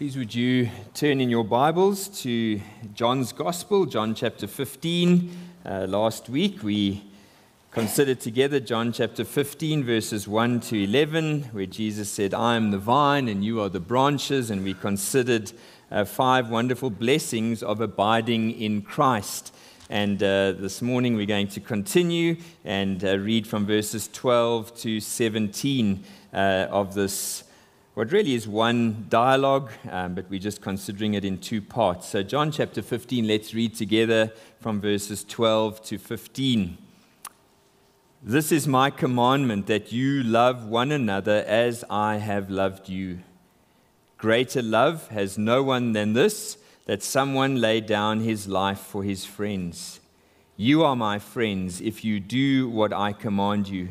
Please, would you turn in your Bibles to John's Gospel, John chapter 15. Uh, last week we considered together John chapter 15, verses 1 to 11, where Jesus said, I am the vine and you are the branches. And we considered uh, five wonderful blessings of abiding in Christ. And uh, this morning we're going to continue and uh, read from verses 12 to 17 uh, of this what really is one dialogue, um, but we're just considering it in two parts. So, John chapter 15, let's read together from verses 12 to 15. This is my commandment that you love one another as I have loved you. Greater love has no one than this, that someone lay down his life for his friends. You are my friends if you do what I command you.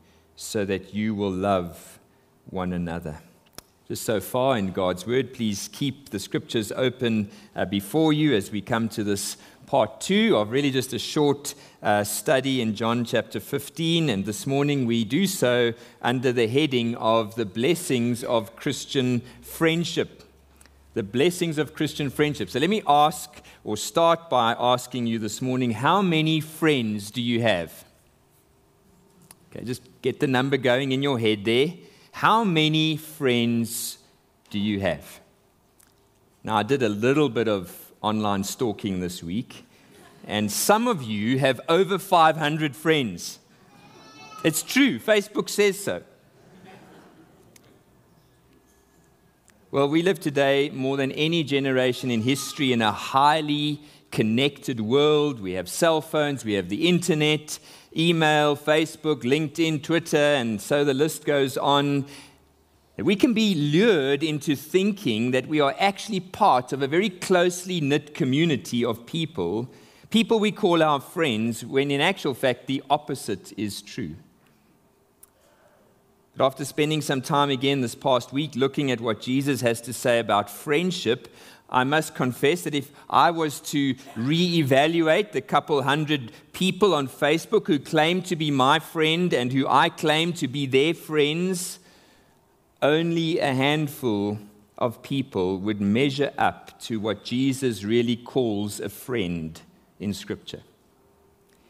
so that you will love one another. Just so far in God's Word, please keep the scriptures open uh, before you as we come to this part two of really just a short uh, study in John chapter 15. And this morning we do so under the heading of the blessings of Christian friendship. The blessings of Christian friendship. So let me ask or start by asking you this morning how many friends do you have? Okay, just get the number going in your head there. How many friends do you have? Now, I did a little bit of online stalking this week, and some of you have over 500 friends. It's true, Facebook says so. Well, we live today more than any generation in history in a highly connected world. We have cell phones, we have the internet, email, Facebook, LinkedIn, Twitter, and so the list goes on. We can be lured into thinking that we are actually part of a very closely knit community of people, people we call our friends, when in actual fact the opposite is true. But after spending some time again this past week looking at what Jesus has to say about friendship, I must confess that if I was to re-evaluate the couple hundred people on Facebook who claim to be my friend and who I claim to be their friends, only a handful of people would measure up to what Jesus really calls a friend in Scripture.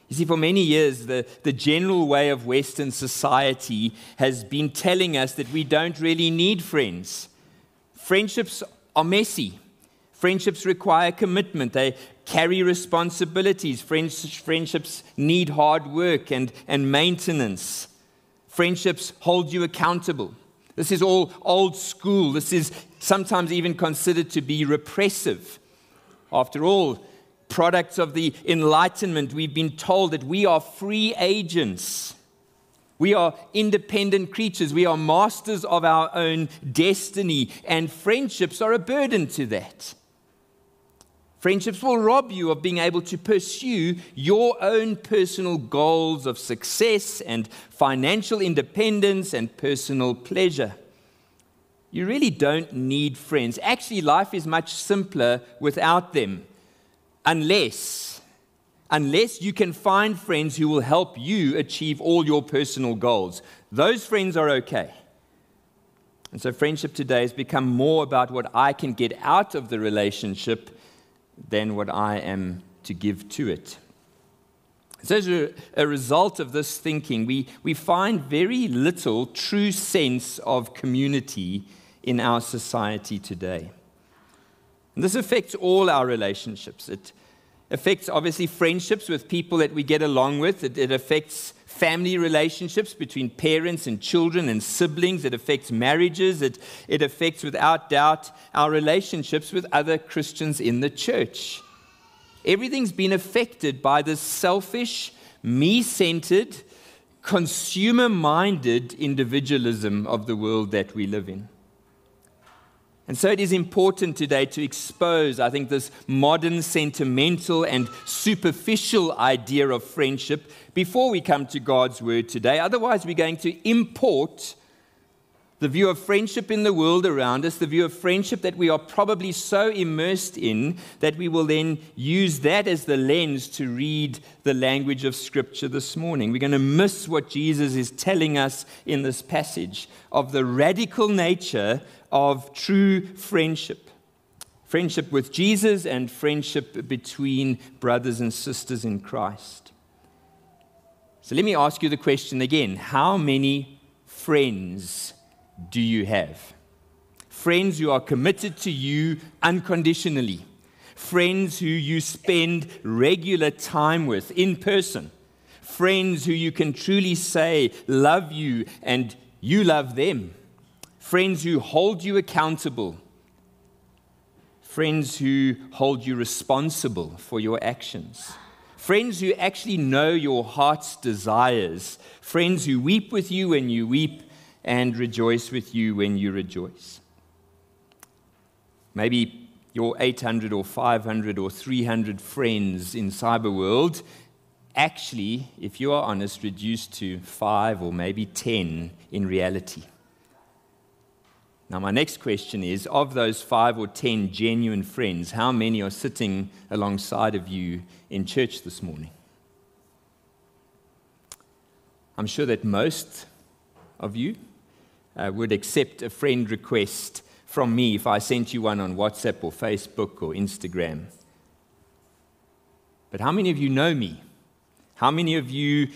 You see, for many years, the, the general way of Western society has been telling us that we don't really need friends. Friendships are messy. Friendships require commitment, they carry responsibilities. Friendships need hard work and, and maintenance. Friendships hold you accountable. This is all old school. This is sometimes even considered to be repressive. After all, products of the Enlightenment, we've been told that we are free agents. We are independent creatures. We are masters of our own destiny, and friendships are a burden to that. Friendships will rob you of being able to pursue your own personal goals of success and financial independence and personal pleasure. You really don't need friends. Actually, life is much simpler without them, unless, unless you can find friends who will help you achieve all your personal goals. Those friends are okay. And so, friendship today has become more about what I can get out of the relationship than what I am to give to it. So, as a, a result of this thinking, we, we find very little true sense of community in our society today. And this affects all our relationships. It affects, obviously, friendships with people that we get along with, it, it affects family relationships between parents and children and siblings. It affects marriages. It, it affects, without doubt, our relationships with other Christians in the church. Everything's been affected by this selfish, me centered, consumer minded individualism of the world that we live in. And so it is important today to expose, I think, this modern, sentimental, and superficial idea of friendship before we come to God's word today. Otherwise, we're going to import the view of friendship in the world around us, the view of friendship that we are probably so immersed in that we will then use that as the lens to read the language of Scripture this morning. We're going to miss what Jesus is telling us in this passage of the radical nature of true friendship. Friendship with Jesus and friendship between brothers and sisters in Christ. So let me ask you the question again. How many friends do you have? Friends who are committed to you unconditionally, friends who you spend regular time with in person, friends who you can truly say love you and you love them friends who hold you accountable, friends who hold you responsible for your actions, friends who actually know your heart's desires, friends who weep with you when you weep and rejoice with you when you rejoice. Maybe your 800 or 500 or 300 friends in cyber world actually, if you are honest, reduced to five or maybe 10 in reality. Now, my next question is of those five or ten genuine friends, how many are sitting alongside of you in church this morning? I'm sure that most of you uh, would accept a friend request from me if I sent you one on WhatsApp or Facebook or Instagram. But how many of you know me? How many of you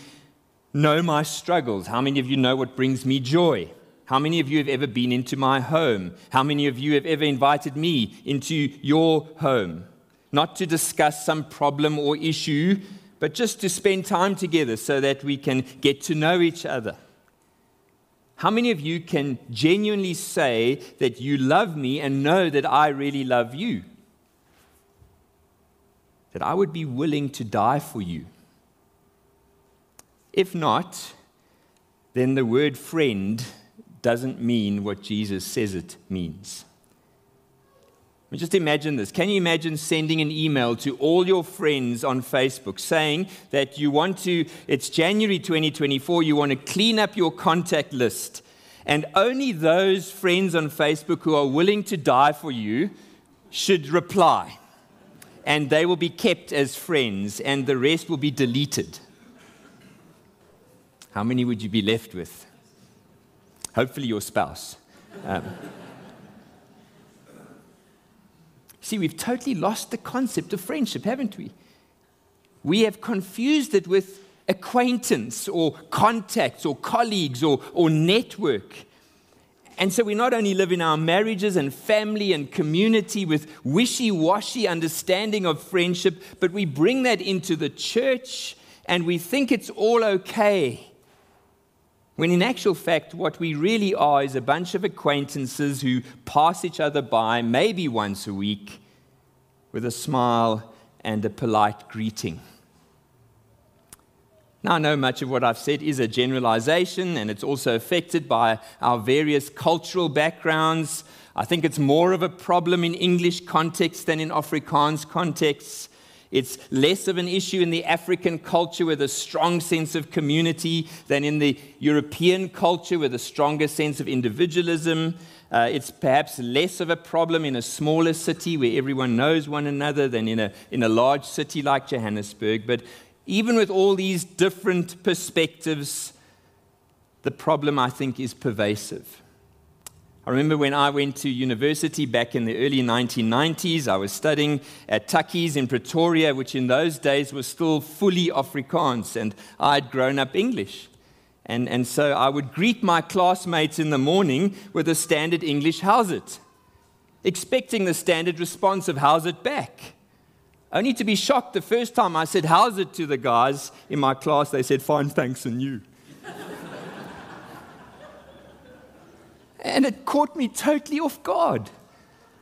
know my struggles? How many of you know what brings me joy? How many of you have ever been into my home? How many of you have ever invited me into your home? Not to discuss some problem or issue, but just to spend time together so that we can get to know each other. How many of you can genuinely say that you love me and know that I really love you? That I would be willing to die for you? If not, then the word friend doesn't mean what Jesus says it means. I mean, just imagine this. Can you imagine sending an email to all your friends on Facebook saying that you want to, it's January 2024, you want to clean up your contact list, and only those friends on Facebook who are willing to die for you should reply, and they will be kept as friends, and the rest will be deleted? How many would you be left with? Hopefully your spouse. Um, see, we've totally lost the concept of friendship, haven't we? We have confused it with acquaintance or contacts or colleagues or, or network. And so we not only live in our marriages and family and community with wishy washy understanding of friendship, but we bring that into the church and we think it's all okay. When in actual fact, what we really are is a bunch of acquaintances who pass each other by maybe once a week with a smile and a polite greeting. Now, I know much of what I've said is a generalization and it's also affected by our various cultural backgrounds. I think it's more of a problem in English context than in Afrikaans contexts. It's less of an issue in the African culture with a strong sense of community than in the European culture with a stronger sense of individualism. Uh, it's perhaps less of a problem in a smaller city where everyone knows one another than in a, in a large city like Johannesburg. But even with all these different perspectives, the problem, I think, is pervasive. I remember when I went to university back in the early 1990s, I was studying at Tukkies in Pretoria, which in those days was still fully Afrikaans, and I'd grown up English. And, and so I would greet my classmates in the morning with a standard English, how's it? Expecting the standard response of, how's it back? Only to be shocked the first time I said, how's it to the guys in my class, they said, fine, thanks, and you. And it caught me totally off guard.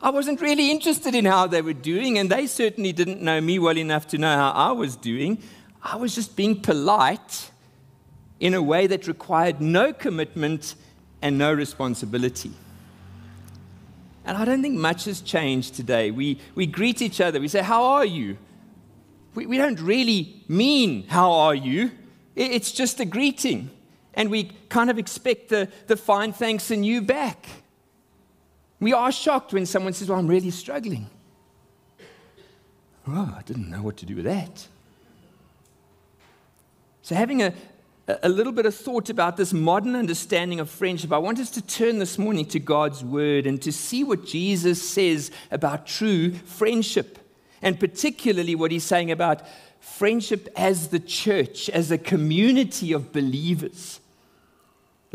I wasn't really interested in how they were doing, and they certainly didn't know me well enough to know how I was doing. I was just being polite in a way that required no commitment and no responsibility. And I don't think much has changed today. We, we greet each other, we say, How are you? We, we don't really mean, How are you? It's just a greeting. And we kind of expect the, the fine thanks and you back. We are shocked when someone says, Well, I'm really struggling. Oh, I didn't know what to do with that. So, having a, a little bit of thought about this modern understanding of friendship, I want us to turn this morning to God's word and to see what Jesus says about true friendship, and particularly what he's saying about friendship as the church, as a community of believers.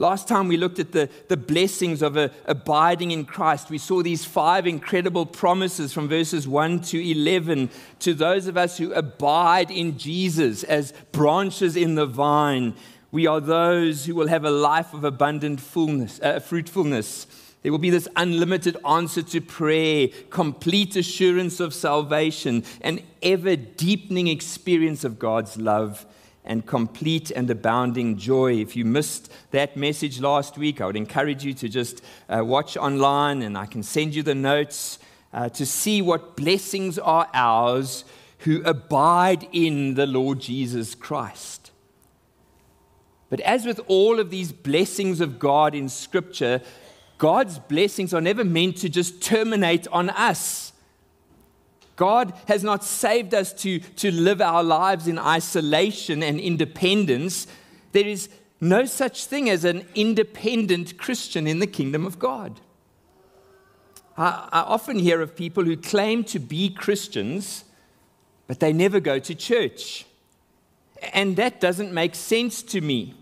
Last time we looked at the, the blessings of a, abiding in Christ, we saw these five incredible promises from verses 1 to 11 to those of us who abide in Jesus as branches in the vine. We are those who will have a life of abundant fullness, uh, fruitfulness. There will be this unlimited answer to prayer, complete assurance of salvation, an ever deepening experience of God's love and complete and abounding joy. If you missed that message last week, I would encourage you to just uh, watch online and I can send you the notes uh, to see what blessings are ours who abide in the Lord Jesus Christ. But as with all of these blessings of God in Scripture, God's blessings are never meant to just terminate on us. God has not saved us to, to live our lives in isolation and independence. There is no such thing as an independent Christian in the kingdom of God. I, I often hear of people who claim to be Christians, but they never go to church. And that doesn't make sense to me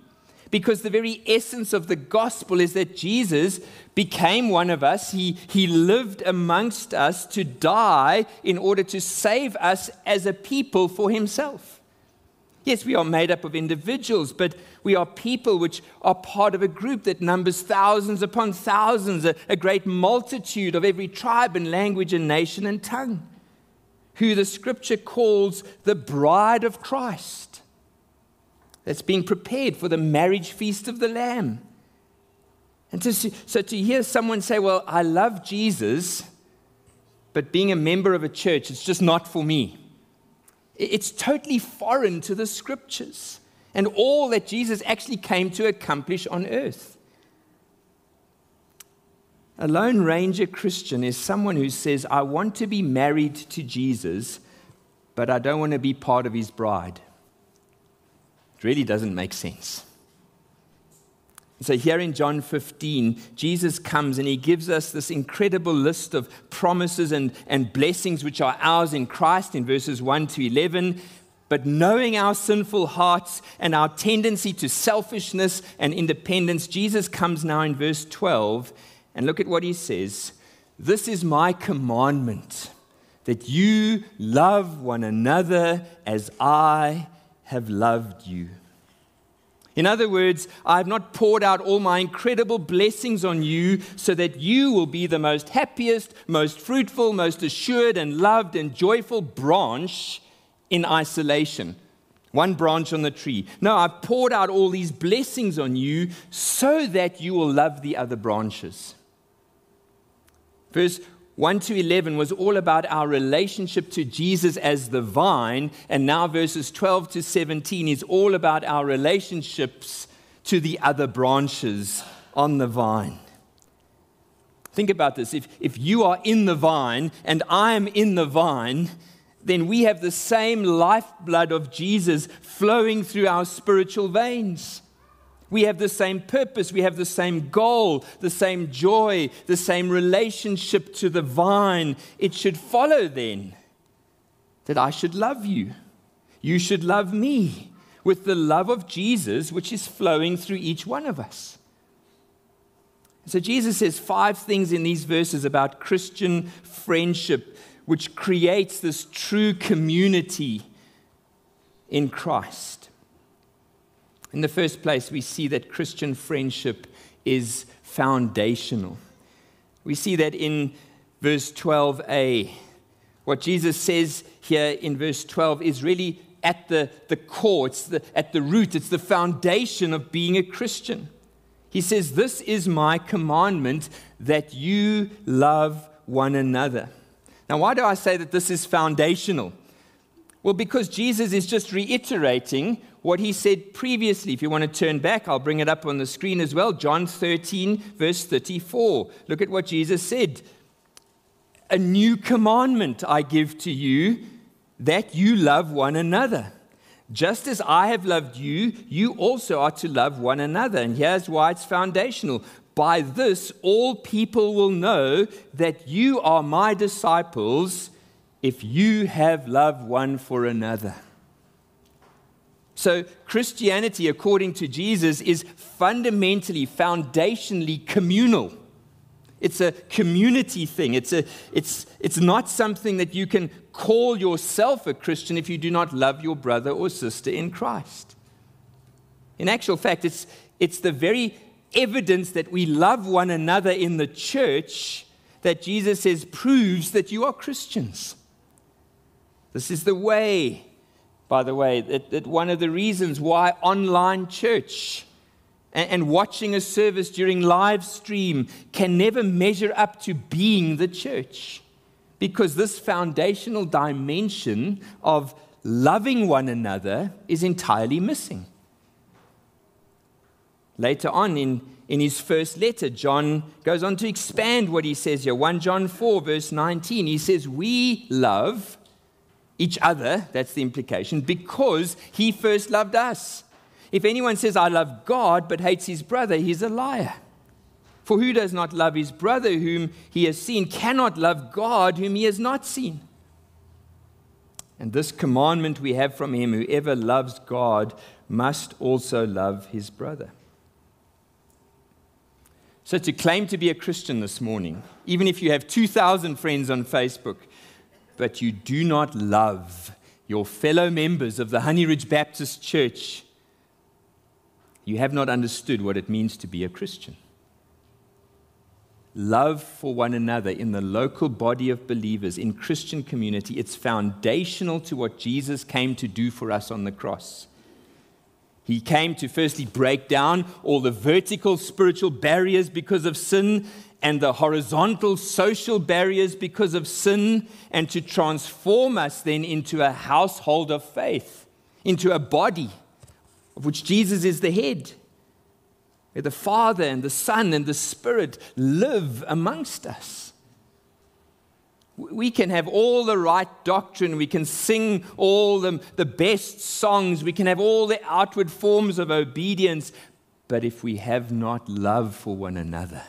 because the very essence of the gospel is that Jesus became one of us. He, he lived amongst us to die in order to save us as a people for himself. Yes, we are made up of individuals, but we are people which are part of a group that numbers thousands upon thousands, a, a great multitude of every tribe and language and nation and tongue, who the scripture calls the bride of Christ that's being prepared for the marriage feast of the Lamb. And to see, so to hear someone say, Well, I love Jesus, but being a member of a church, it's just not for me. It's totally foreign to the scriptures and all that Jesus actually came to accomplish on earth. A Lone Ranger Christian is someone who says, I want to be married to Jesus, but I don't want to be part of his bride. It really doesn't make sense. So, here in John 15, Jesus comes and he gives us this incredible list of promises and, and blessings which are ours in Christ in verses 1 to 11. But knowing our sinful hearts and our tendency to selfishness and independence, Jesus comes now in verse 12 and look at what he says This is my commandment, that you love one another as I have loved you. In other words, I have not poured out all my incredible blessings on you so that you will be the most happiest, most fruitful, most assured, and loved and joyful branch in isolation. One branch on the tree. No, I've poured out all these blessings on you so that you will love the other branches. Verse 1 to 11 was all about our relationship to Jesus as the vine, and now verses 12 to 17 is all about our relationships to the other branches on the vine. Think about this. If, if you are in the vine and I am in the vine, then we have the same lifeblood of Jesus flowing through our spiritual veins. We have the same purpose, we have the same goal, the same joy, the same relationship to the vine. It should follow then that I should love you. You should love me with the love of Jesus, which is flowing through each one of us. So, Jesus says five things in these verses about Christian friendship, which creates this true community in Christ. In the first place, we see that Christian friendship is foundational. We see that in verse 12a. What Jesus says here in verse 12 is really at the, the core, it's the, at the root, it's the foundation of being a Christian. He says, This is my commandment that you love one another. Now, why do I say that this is foundational? Well, because Jesus is just reiterating what he said previously. If you want to turn back, I'll bring it up on the screen as well. John 13, verse 34. Look at what Jesus said A new commandment I give to you that you love one another. Just as I have loved you, you also are to love one another. And here's why it's foundational. By this, all people will know that you are my disciples if you have love one for another. So, Christianity, according to Jesus, is fundamentally, foundationally communal. It's a community thing. It's, a, it's, it's not something that you can call yourself a Christian if you do not love your brother or sister in Christ. In actual fact, it's, it's the very evidence that we love one another in the church that Jesus says proves that you are Christians. This is the way by the way, that, that one of the reasons why online church and, and watching a service during live stream can never measure up to being the church. Because this foundational dimension of loving one another is entirely missing. Later on in, in his first letter, John goes on to expand what he says here. 1 John 4, verse 19, he says, We love each other, that's the implication, because he first loved us. If anyone says, I love God, but hates his brother, he's a liar. For who does not love his brother whom he has seen cannot love God whom he has not seen. And this commandment we have from him whoever loves God must also love his brother. So, to claim to be a Christian this morning, even if you have 2,000 friends on Facebook, but you do not love your fellow members of the Honey Ridge Baptist Church, you have not understood what it means to be a Christian. Love for one another in the local body of believers, in Christian community, it's foundational to what Jesus came to do for us on the cross. He came to firstly break down all the vertical spiritual barriers because of sin and the horizontal social barriers because of sin, and to transform us then into a household of faith, into a body of which Jesus is the head, where the Father and the Son and the Spirit live amongst us. We can have all the right doctrine. We can sing all the, the best songs. We can have all the outward forms of obedience. But if we have not love for one another,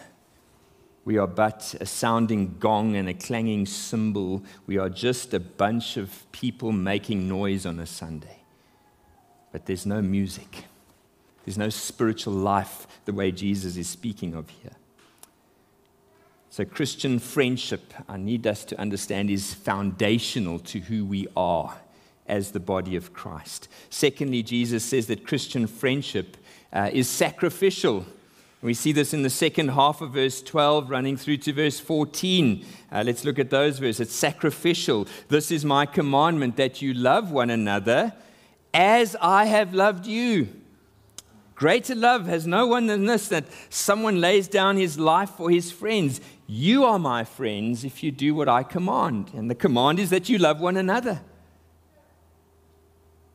we are but a sounding gong and a clanging cymbal. We are just a bunch of people making noise on a Sunday. But there's no music, there's no spiritual life the way Jesus is speaking of here. So, Christian friendship, I need us to understand, is foundational to who we are as the body of Christ. Secondly, Jesus says that Christian friendship uh, is sacrificial. We see this in the second half of verse 12, running through to verse 14. Uh, let's look at those verses. It's sacrificial. This is my commandment that you love one another as I have loved you. Greater love has no one than this that someone lays down his life for his friends. You are my friends if you do what I command. And the command is that you love one another.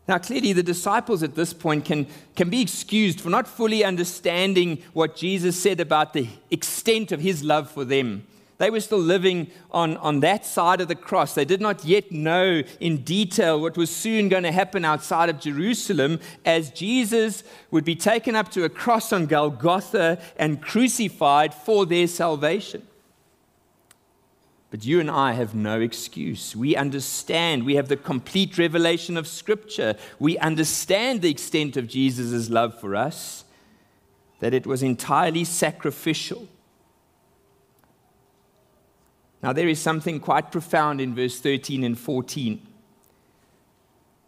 Now, clearly, the disciples at this point can, can be excused for not fully understanding what Jesus said about the extent of his love for them. They were still living on, on that side of the cross. They did not yet know in detail what was soon going to happen outside of Jerusalem as Jesus would be taken up to a cross on Golgotha and crucified for their salvation. But you and I have no excuse. We understand. We have the complete revelation of Scripture. We understand the extent of Jesus' love for us, that it was entirely sacrificial. Now, there is something quite profound in verse 13 and 14.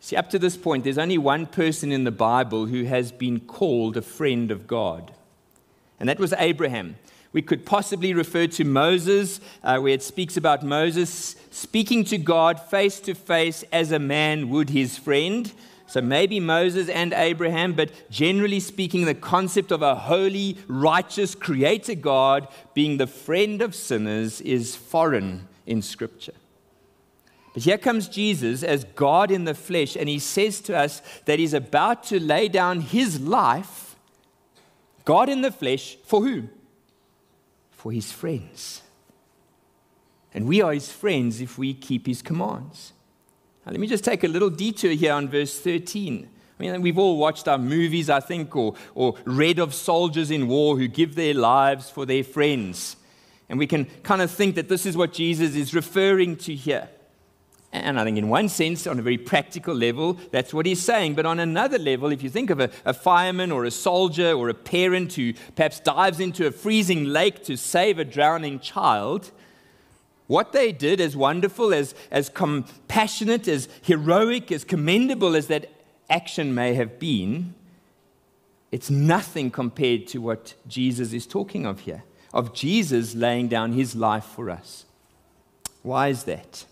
See, up to this point, there's only one person in the Bible who has been called a friend of God, and that was Abraham. We could possibly refer to Moses, uh, where it speaks about Moses speaking to God face to face as a man would his friend. So maybe Moses and Abraham, but generally speaking, the concept of a holy, righteous, creator God being the friend of sinners is foreign in Scripture. But here comes Jesus as God in the flesh, and he says to us that he's about to lay down his life, God in the flesh, for whom? For his friends. And we are his friends if we keep his commands. Now, let me just take a little detour here on verse 13. I mean, we've all watched our movies, I think, or, or read of soldiers in war who give their lives for their friends. And we can kind of think that this is what Jesus is referring to here. And I think, in one sense, on a very practical level, that's what he's saying. But on another level, if you think of a, a, fireman or a soldier or a parent who perhaps dives into a freezing lake to save a drowning child, what they did, as wonderful, as, as compassionate, as heroic, as commendable as that action may have been, it's nothing compared to what Jesus is talking of here, of Jesus laying down his life for us. Why is that?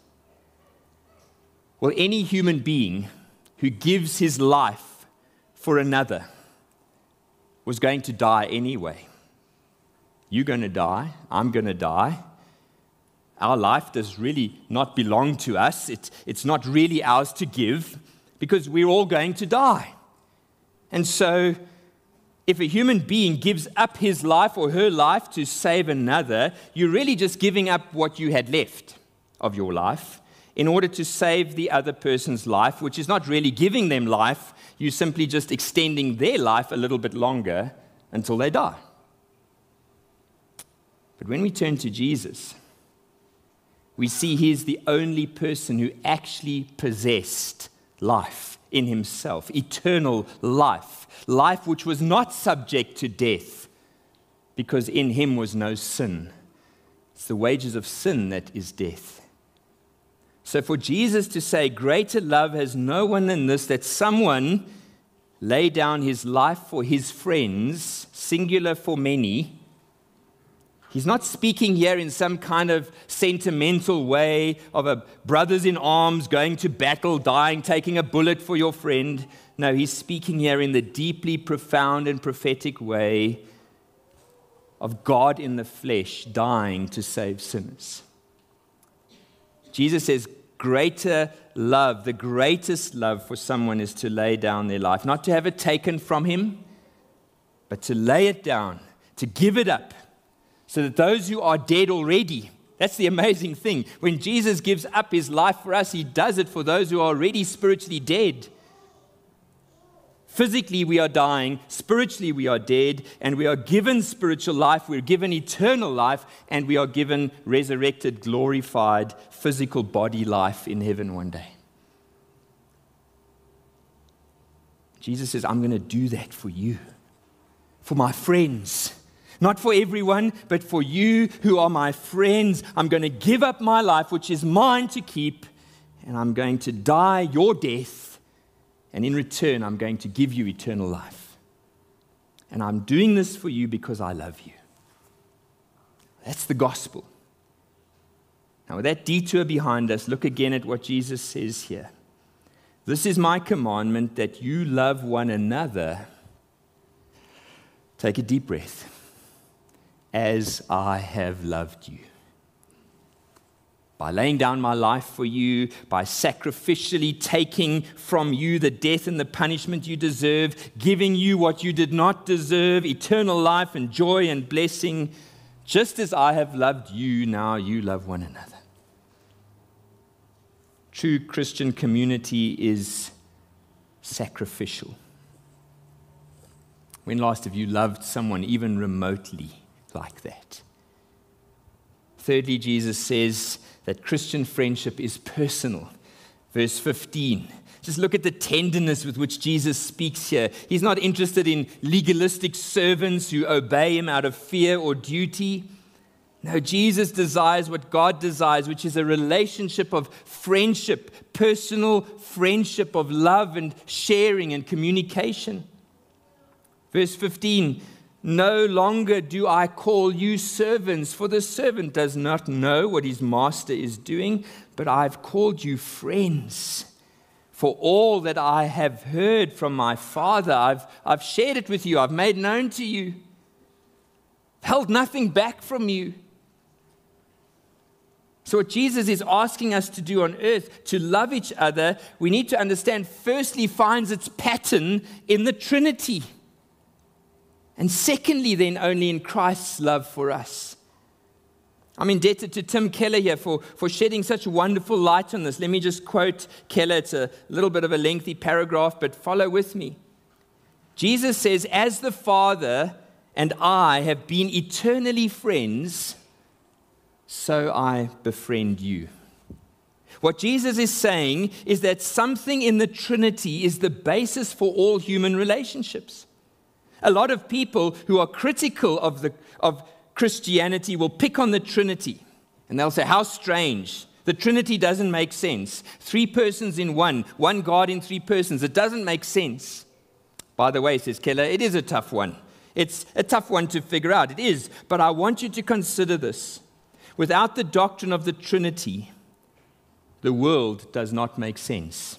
Well, any human being who gives his life for another was going to die anyway. You're going to die. I'm going to die. Our life does really not belong to us. It's, it's not really ours to give because we're all going to die. And so, if a human being gives up his life or her life to save another, you're really just giving up what you had left of your life in order to save the other person's life, which is not really giving them life, you're simply just extending their life a little bit longer until they die. But when we turn to Jesus, we see he's the only person who actually possessed life in himself, eternal life, life which was not subject to death, because in him was no sin. It's the wages of sin that is death. So, for Jesus to say, Greater love has no one than this, that someone lay down his life for his friends, singular for many, he's not speaking here in some kind of sentimental way of a brothers in arms going to battle, dying, taking a bullet for your friend. No, he's speaking here in the deeply profound and prophetic way of God in the flesh dying to save sinners. Jesus says, greater love, the greatest love for someone is to lay down their life, not to have it taken from him, but to lay it down, to give it up, so that those who are dead already, that's the amazing thing. When Jesus gives up his life for us, he does it for those who are already spiritually dead. Physically, we are dying. Spiritually, we are dead. And we are given spiritual life. We're given eternal life. And we are given resurrected, glorified, physical body life in heaven one day. Jesus says, I'm going to do that for you, for my friends. Not for everyone, but for you who are my friends. I'm going to give up my life, which is mine to keep, and I'm going to die your death and in return, I'm going to give you eternal life. And I'm doing this for you because I love you. That's the gospel. Now, with that detour behind us, look again at what Jesus says here. This is my commandment that you love one another. Take a deep breath. As I have loved you by laying down my life for you, by sacrificially taking from you the death and the punishment you deserve, giving you what you did not deserve, eternal life and joy and blessing, just as I have loved you, now you love one another. True Christian community is sacrificial. When last have you loved someone even remotely like that? Thirdly, Jesus says, that Christian friendship is personal. Verse 15. Just look at the tenderness with which Jesus speaks here. He's not interested in legalistic servants who obey him out of fear or duty. No, Jesus desires what God desires, which is a relationship of friendship, personal friendship of love and sharing and communication. Verse 15 no longer do I call you servants, for the servant does not know what his master is doing, but I've called you friends. For all that I have heard from my Father, I've, I've shared it with you, I've made known to you, held nothing back from you. So, what Jesus is asking us to do on earth, to love each other, we need to understand firstly finds its pattern in the Trinity. And secondly, then only in Christ's love for us. I'm indebted to Tim Keller here for, for shedding such wonderful light on this. Let me just quote Keller. It's a little bit of a lengthy paragraph, but follow with me. Jesus says, As the Father and I have been eternally friends, so I befriend you. What Jesus is saying is that something in the Trinity is the basis for all human relationships. A lot of people who are critical of, the, of Christianity will pick on the Trinity and they'll say, How strange. The Trinity doesn't make sense. Three persons in one, one God in three persons. It doesn't make sense. By the way, says Keller, it is a tough one. It's a tough one to figure out. It is. But I want you to consider this. Without the doctrine of the Trinity, the world does not make sense.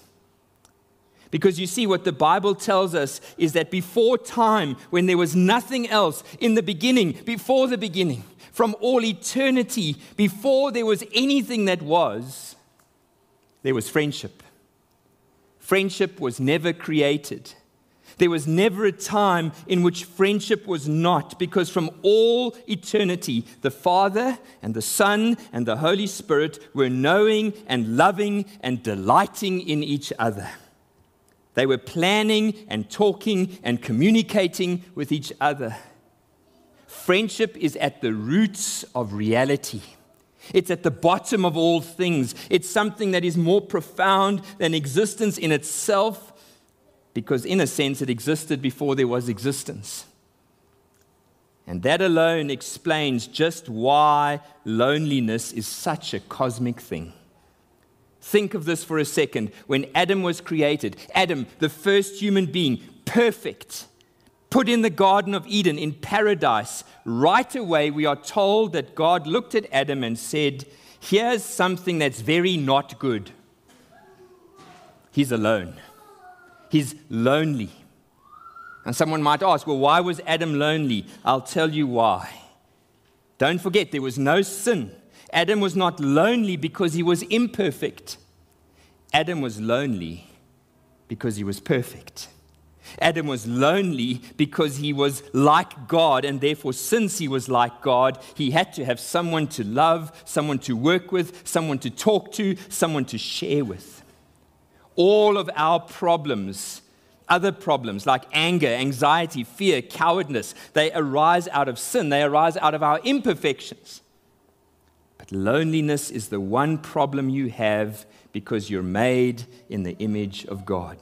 Because you see, what the Bible tells us is that before time, when there was nothing else, in the beginning, before the beginning, from all eternity, before there was anything that was, there was friendship. Friendship was never created. There was never a time in which friendship was not, because from all eternity, the Father and the Son and the Holy Spirit were knowing and loving and delighting in each other. They were planning and talking and communicating with each other. Friendship is at the roots of reality. It's at the bottom of all things. It's something that is more profound than existence in itself, because, in a sense, it existed before there was existence. And that alone explains just why loneliness is such a cosmic thing. Think of this for a second. When Adam was created, Adam, the first human being, perfect, put in the Garden of Eden in paradise, right away we are told that God looked at Adam and said, Here's something that's very not good. He's alone, he's lonely. And someone might ask, Well, why was Adam lonely? I'll tell you why. Don't forget, there was no sin. Adam was not lonely because he was imperfect. Adam was lonely because he was perfect. Adam was lonely because he was like God, and therefore, since he was like God, he had to have someone to love, someone to work with, someone to talk to, someone to share with. All of our problems, other problems like anger, anxiety, fear, cowardness, they arise out of sin, they arise out of our imperfections. But loneliness is the one problem you have because you're made in the image of God.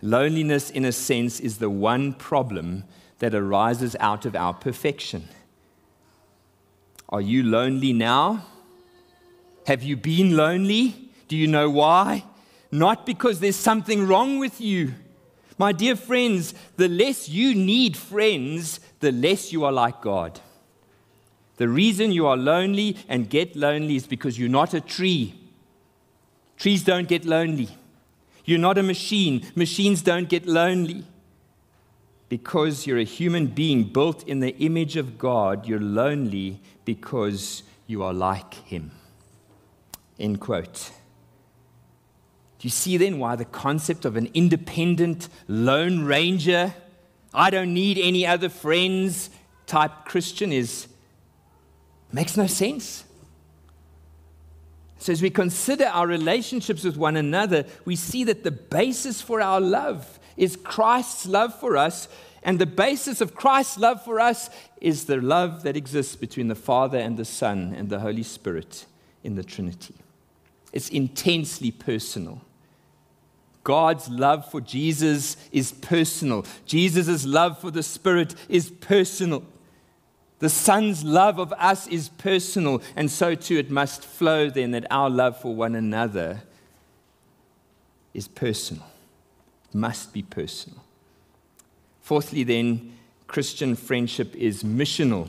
Loneliness, in a sense, is the one problem that arises out of our perfection. Are you lonely now? Have you been lonely? Do you know why? Not because there's something wrong with you. My dear friends, the less you need friends, the less you are like God. The reason you are lonely and get lonely is because you're not a tree. Trees don't get lonely. You're not a machine. Machines don't get lonely. Because you're a human being built in the image of God, you're lonely because you are like Him. End quote. Do you see then why the concept of an independent lone ranger, I don't need any other friends type Christian is Makes no sense. So, as we consider our relationships with one another, we see that the basis for our love is Christ's love for us. And the basis of Christ's love for us is the love that exists between the Father and the Son and the Holy Spirit in the Trinity. It's intensely personal. God's love for Jesus is personal. Jesus' love for the Spirit is personal. The Son's love of us is personal, and so too it must flow then that our love for one another is personal. Must be personal. Fourthly, then, Christian friendship is missional.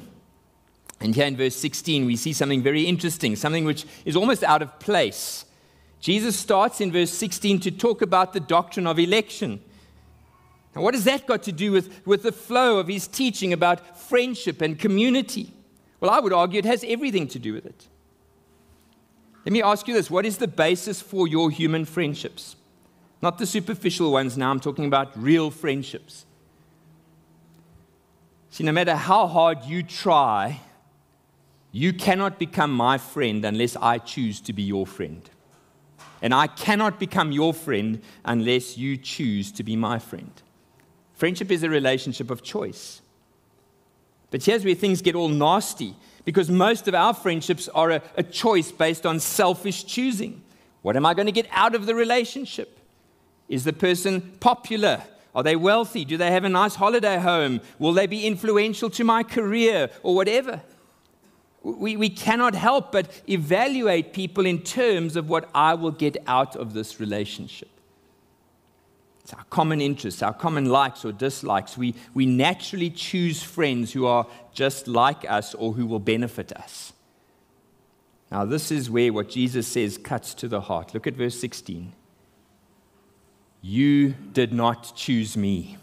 And here in verse 16, we see something very interesting, something which is almost out of place. Jesus starts in verse 16 to talk about the doctrine of election. Now, what has that got to do with, with the flow of his teaching about friendship and community? Well, I would argue it has everything to do with it. Let me ask you this what is the basis for your human friendships? Not the superficial ones now, I'm talking about real friendships. See, no matter how hard you try, you cannot become my friend unless I choose to be your friend. And I cannot become your friend unless you choose to be my friend. Friendship is a relationship of choice. But here's where things get all nasty because most of our friendships are a, a choice based on selfish choosing. What am I going to get out of the relationship? Is the person popular? Are they wealthy? Do they have a nice holiday home? Will they be influential to my career or whatever? We, we cannot help but evaluate people in terms of what I will get out of this relationship. It's our common interests, our common likes or dislikes. We, we naturally choose friends who are just like us or who will benefit us. Now, this is where what Jesus says cuts to the heart. Look at verse 16. You did not choose me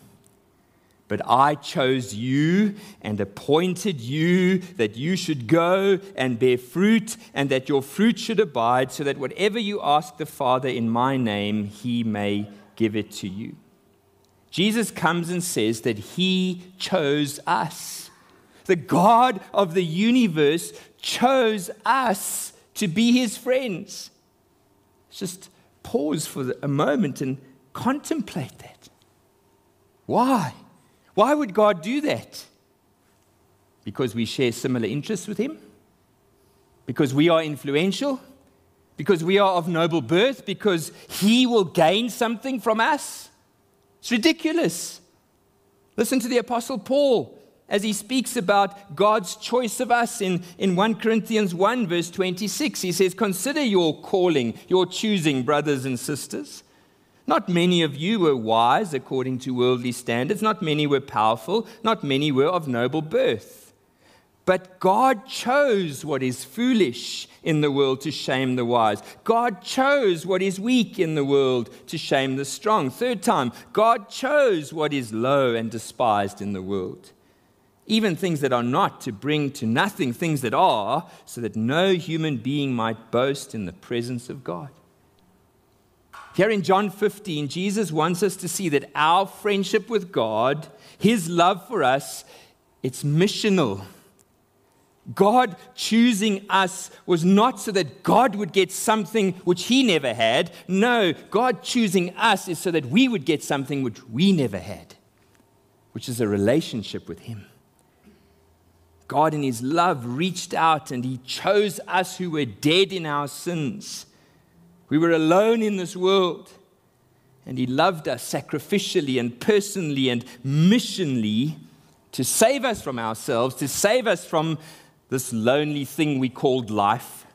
but I chose you and appointed you that you should go and bear fruit, and that your fruit should abide, so that whatever you ask the Father in my name, he may give it to you. Jesus comes and says that he chose us. The God of the universe chose us to be his friends. Just pause for a moment and contemplate that. Why? Why would God do that? Because we share similar interests with Him? Because we are influential? Because we are of noble birth? Because He will gain something from us? It's ridiculous. Listen to the Apostle Paul as he speaks about God's choice of us in, in 1 Corinthians 1, verse 26. He says, Consider your calling, your choosing, brothers and sisters. Not many of you were wise according to worldly standards. Not many were powerful. Not many were of noble birth. But God chose what is foolish in the world to shame the wise. God chose what is weak in the world to shame the strong. Third time, God chose what is low and despised in the world. Even things that are not to bring to nothing things that are, so that no human being might boast in the presence of God. Here in John 15, Jesus wants us to see that our friendship with God, his love for us, it's missional. God choosing us was not so that God would get something which he never had. No, God choosing us is so that we would get something which we never had, which is a relationship with him. God, in his love, reached out and he chose us who were dead in our sins we were alone in this world. And He loved us sacrificially and personally and missionally to save us from ourselves, to save us from this lonely thing we called life,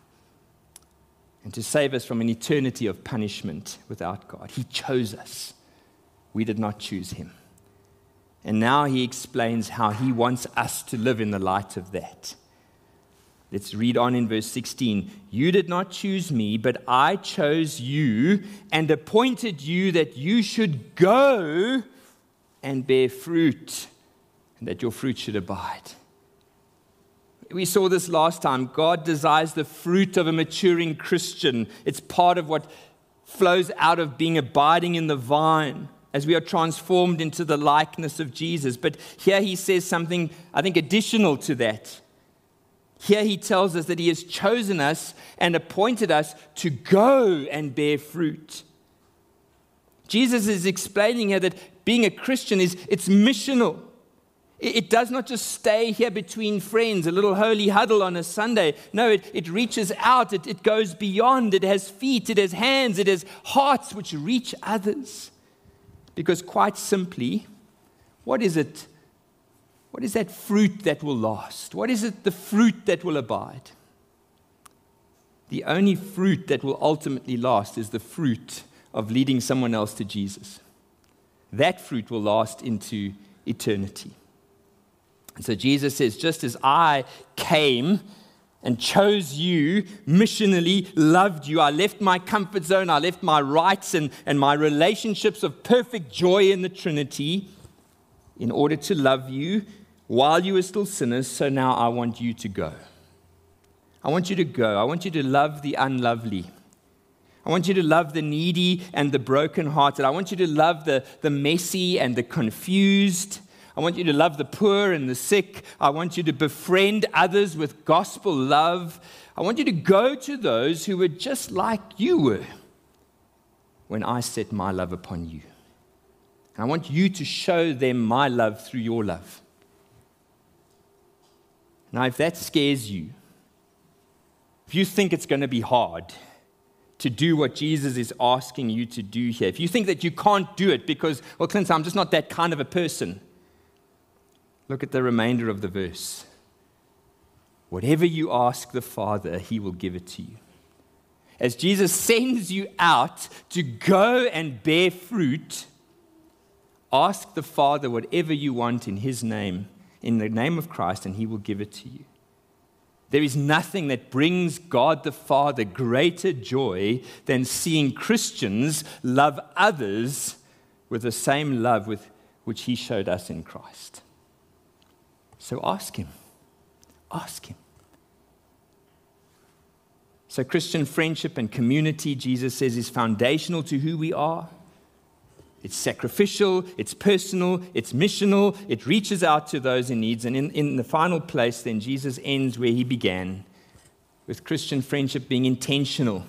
and to save us from an eternity of punishment without God. He chose us. We did not choose Him. And now He explains how He wants us to live in the light of that. Let's read on in verse 16. You did not choose me, but I chose you and appointed you that you should go and bear fruit, and that your fruit should abide. We saw this last time. God desires the fruit of a maturing Christian. It's part of what flows out of being abiding in the vine as we are transformed into the likeness of Jesus. But here he says something, I think, additional to that. Here he tells us that he has chosen us and appointed us to go and bear fruit. Jesus is explaining here that being a Christian is it's missional. It does not just stay here between friends, a little holy huddle on a Sunday. No, it, it reaches out, it, it goes beyond. It has feet, it has hands, it has hearts which reach others. Because, quite simply, what is it what is that fruit that will last? What is it, the fruit that will abide? The only fruit that will ultimately last is the fruit of leading someone else to Jesus. That fruit will last into eternity. And so Jesus says, just as I came and chose you missionally, loved you. I left my comfort zone, I left my rights and, and my relationships of perfect joy in the Trinity in order to love you while you were still sinners. So now I want you to go. I want you to go. I want you to love the unlovely. I want you to love the needy and the brokenhearted. I want you to love the, the messy and the confused. I want you to love the poor and the sick. I want you to befriend others with gospel love. I want you to go to those who were just like you were when I set my love upon you. And I want you to show them my love through your love. Now, if that scares you, if you think it's going to be hard to do what Jesus is asking you to do here, if you think that you can't do it because, well, Clint, I'm just not that kind of a person, Look at the remainder of the verse. Whatever you ask the Father, he will give it to you. As Jesus sends you out to go and bear fruit, ask the Father whatever you want in his name, in the name of Christ, and he will give it to you. There is nothing that brings God the Father greater joy than seeing Christians love others with the same love with which he showed us in Christ. So ask Him. Ask Him. So, Christian friendship and community, Jesus says, is foundational to who we are. It's sacrificial, it's personal, it's missional, it reaches out to those in needs. And in, in the final place, then, Jesus ends where he began with Christian friendship being intentional.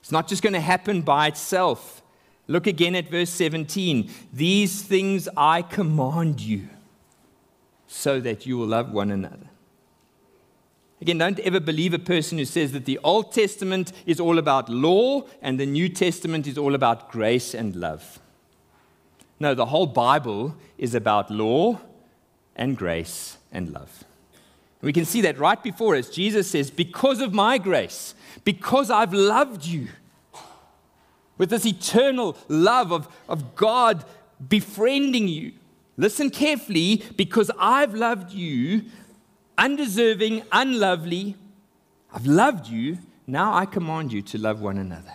It's not just going to happen by itself. Look again at verse 17. These things I command you so that you will love one another. Again, don't ever believe a person who says that the Old Testament is all about law and the New Testament is all about grace and love. No, the whole Bible is about law and grace and love. We can see that right before us. Jesus says, Because of my grace, because I've loved you, with this eternal love of, of God befriending you, Listen carefully because I've loved you, undeserving, unlovely. I've loved you. Now I command you to love one another.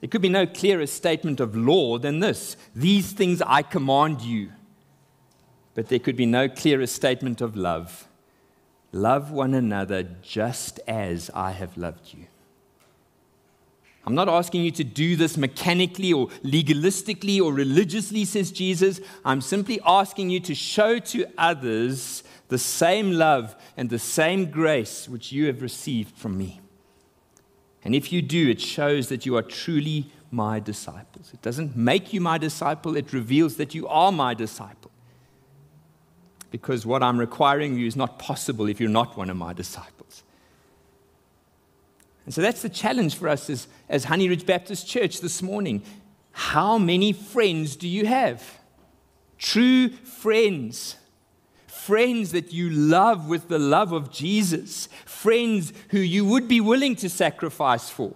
There could be no clearer statement of law than this These things I command you. But there could be no clearer statement of love. Love one another just as I have loved you. I'm not asking you to do this mechanically or legalistically or religiously, says Jesus. I'm simply asking you to show to others the same love and the same grace which you have received from me. And if you do, it shows that you are truly my disciples. It doesn't make you my disciple, it reveals that you are my disciple. Because what I'm requiring you is not possible if you're not one of my disciples. And so that's the challenge for us as, as Honey Ridge Baptist Church this morning. How many friends do you have? True friends. Friends that you love with the love of Jesus. Friends who you would be willing to sacrifice for.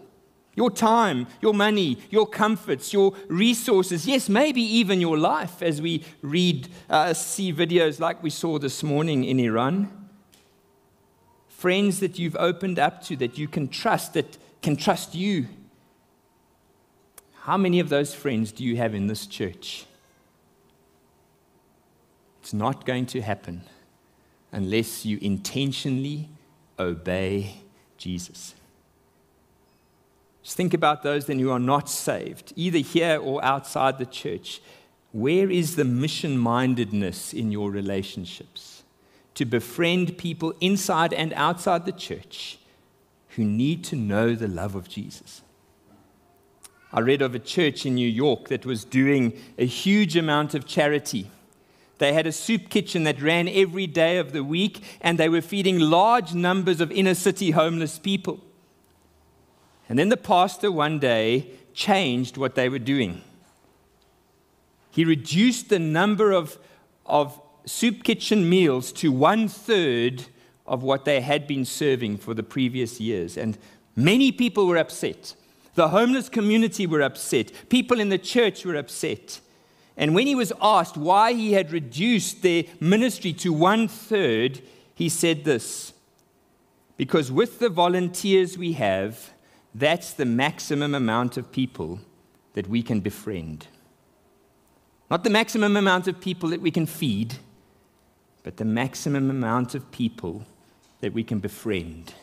Your time, your money, your comforts, your resources, yes, maybe even your life, as we read, uh, see videos like we saw this morning in Iran friends that you've opened up to, that you can trust, that can trust you. How many of those friends do you have in this church? It's not going to happen unless you intentionally obey Jesus. Just think about those then who are not saved, either here or outside the church. Where is the mission mindedness in your relationships? To befriend people inside and outside the church who need to know the love of Jesus. I read of a church in New York that was doing a huge amount of charity. They had a soup kitchen that ran every day of the week, and they were feeding large numbers of inner city homeless people. And then the pastor one day changed what they were doing. He reduced the number of, of soup kitchen meals to one third of what they had been serving for the previous years. And many people were upset. The homeless community were upset. People in the church were upset. And when he was asked why he had reduced their ministry to one third, he said this Because with the volunteers we have, that's the maximum amount of people that we can befriend. Not the maximum amount of people that we can feed, but the maximum amount of people that we can befriend.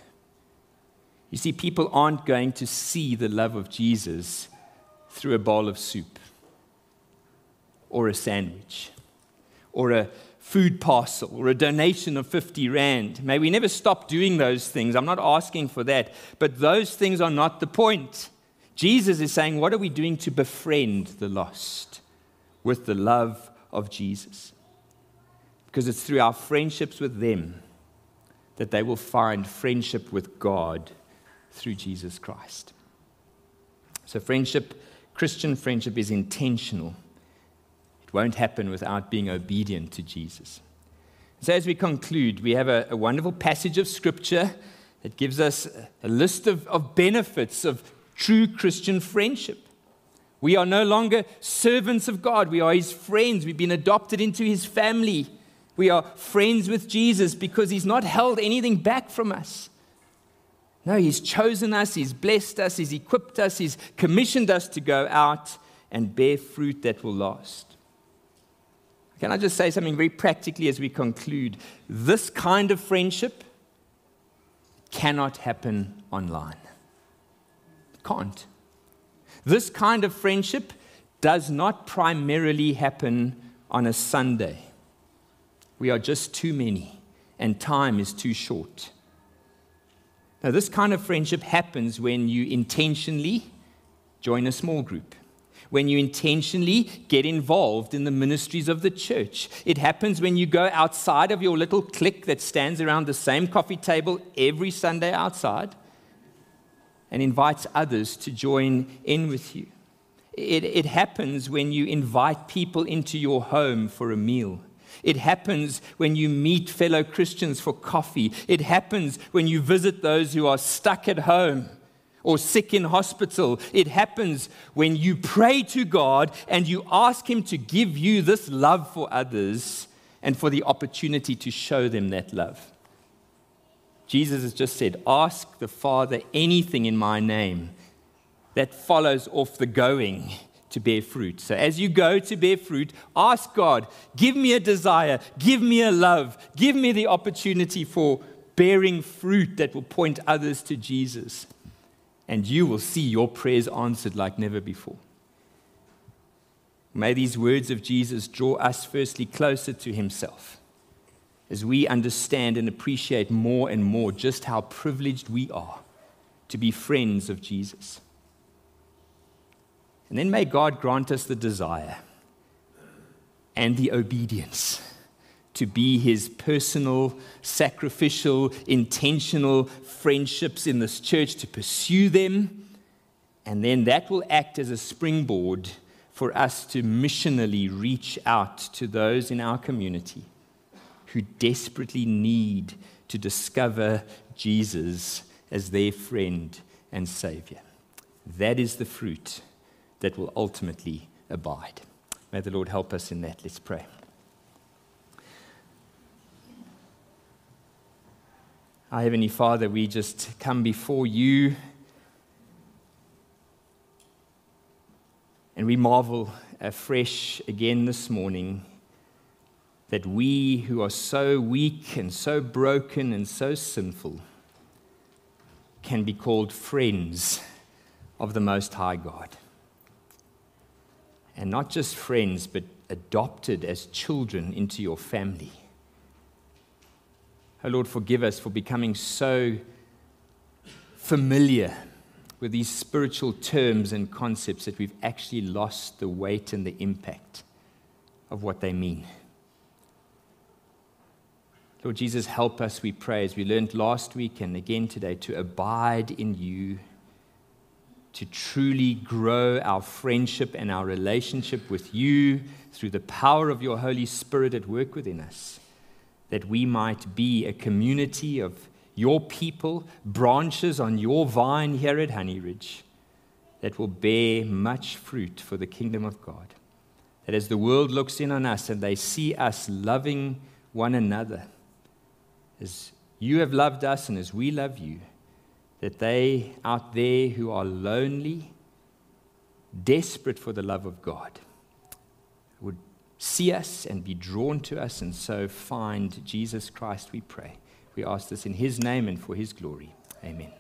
You see, people aren't going to see the love of Jesus through a bowl of soup or a sandwich or a food parcel or a donation of 50 Rand. May we never stop doing those things. I'm not asking for that. But those things are not the point. Jesus is saying, What are we doing to befriend the lost with the love of Jesus? Because it's through our friendships with them that they will find friendship with God through Jesus Christ. So, friendship, Christian friendship, is intentional It won't happen without being obedient to Jesus. So, as we conclude, we have a, a wonderful passage of Scripture that gives us a list of, of benefits of true Christian friendship. We are no longer servants of God, we are His friends. We've been adopted into His family. We are friends with Jesus because He's not held anything back from us. No, He's chosen us, He's blessed us, He's equipped us, He's commissioned us to go out and bear fruit that will last. Can I just say something very practically as we conclude? This kind of friendship cannot happen online. Can't. This kind of friendship does not primarily happen on a Sunday. We are just too many, and time is too short. Now, this kind of friendship happens when you intentionally join a small group when you intentionally get involved in the ministries of the church. It happens when you go outside of your little clique that stands around the same coffee table every Sunday outside and invites others to join in with you. It, it happens when you invite people into your home for a meal. It happens when you meet fellow Christians for coffee. It happens when you visit those who are stuck at home or sick in hospital. It happens when you pray to God and you ask Him to give you this love for others and for the opportunity to show them that love. Jesus has just said, Ask the Father anything in my name that follows off the going to bear fruit. So as you go to bear fruit, ask God, give me a desire, give me a love, give me the opportunity for bearing fruit that will point others to Jesus and you will see your prayers answered like never before. May these words of Jesus draw us firstly closer to himself as we understand and appreciate more and more just how privileged we are to be friends of Jesus. And then may God grant us the desire and the obedience to be his personal, sacrificial, intentional friendships in this church, to pursue them. And then that will act as a springboard for us to missionally reach out to those in our community who desperately need to discover Jesus as their friend and Savior. That is the fruit that will ultimately abide. May the Lord help us in that. Let's pray. Our Heavenly Father, we just come before you and we marvel afresh again this morning that we who are so weak and so broken and so sinful can be called friends of the Most High God. And not just friends, but adopted as children into your family. Oh Lord, forgive us for becoming so familiar with these spiritual terms and concepts that we've actually lost the weight and the impact of what they mean. Lord Jesus, help us, we pray, as we learned last week and again today, to abide in you, to truly grow our friendship and our relationship with you through the power of your Holy Spirit at work within us that we might be a community of your people, branches on your vine here at Honey Ridge, that will bear much fruit for the kingdom of God. That as the world looks in on us and they see us loving one another, as you have loved us and as we love you, that they out there who are lonely, desperate for the love of God, would see us and be drawn to us and so find Jesus Christ, we pray. We ask this in his name and for his glory. Amen.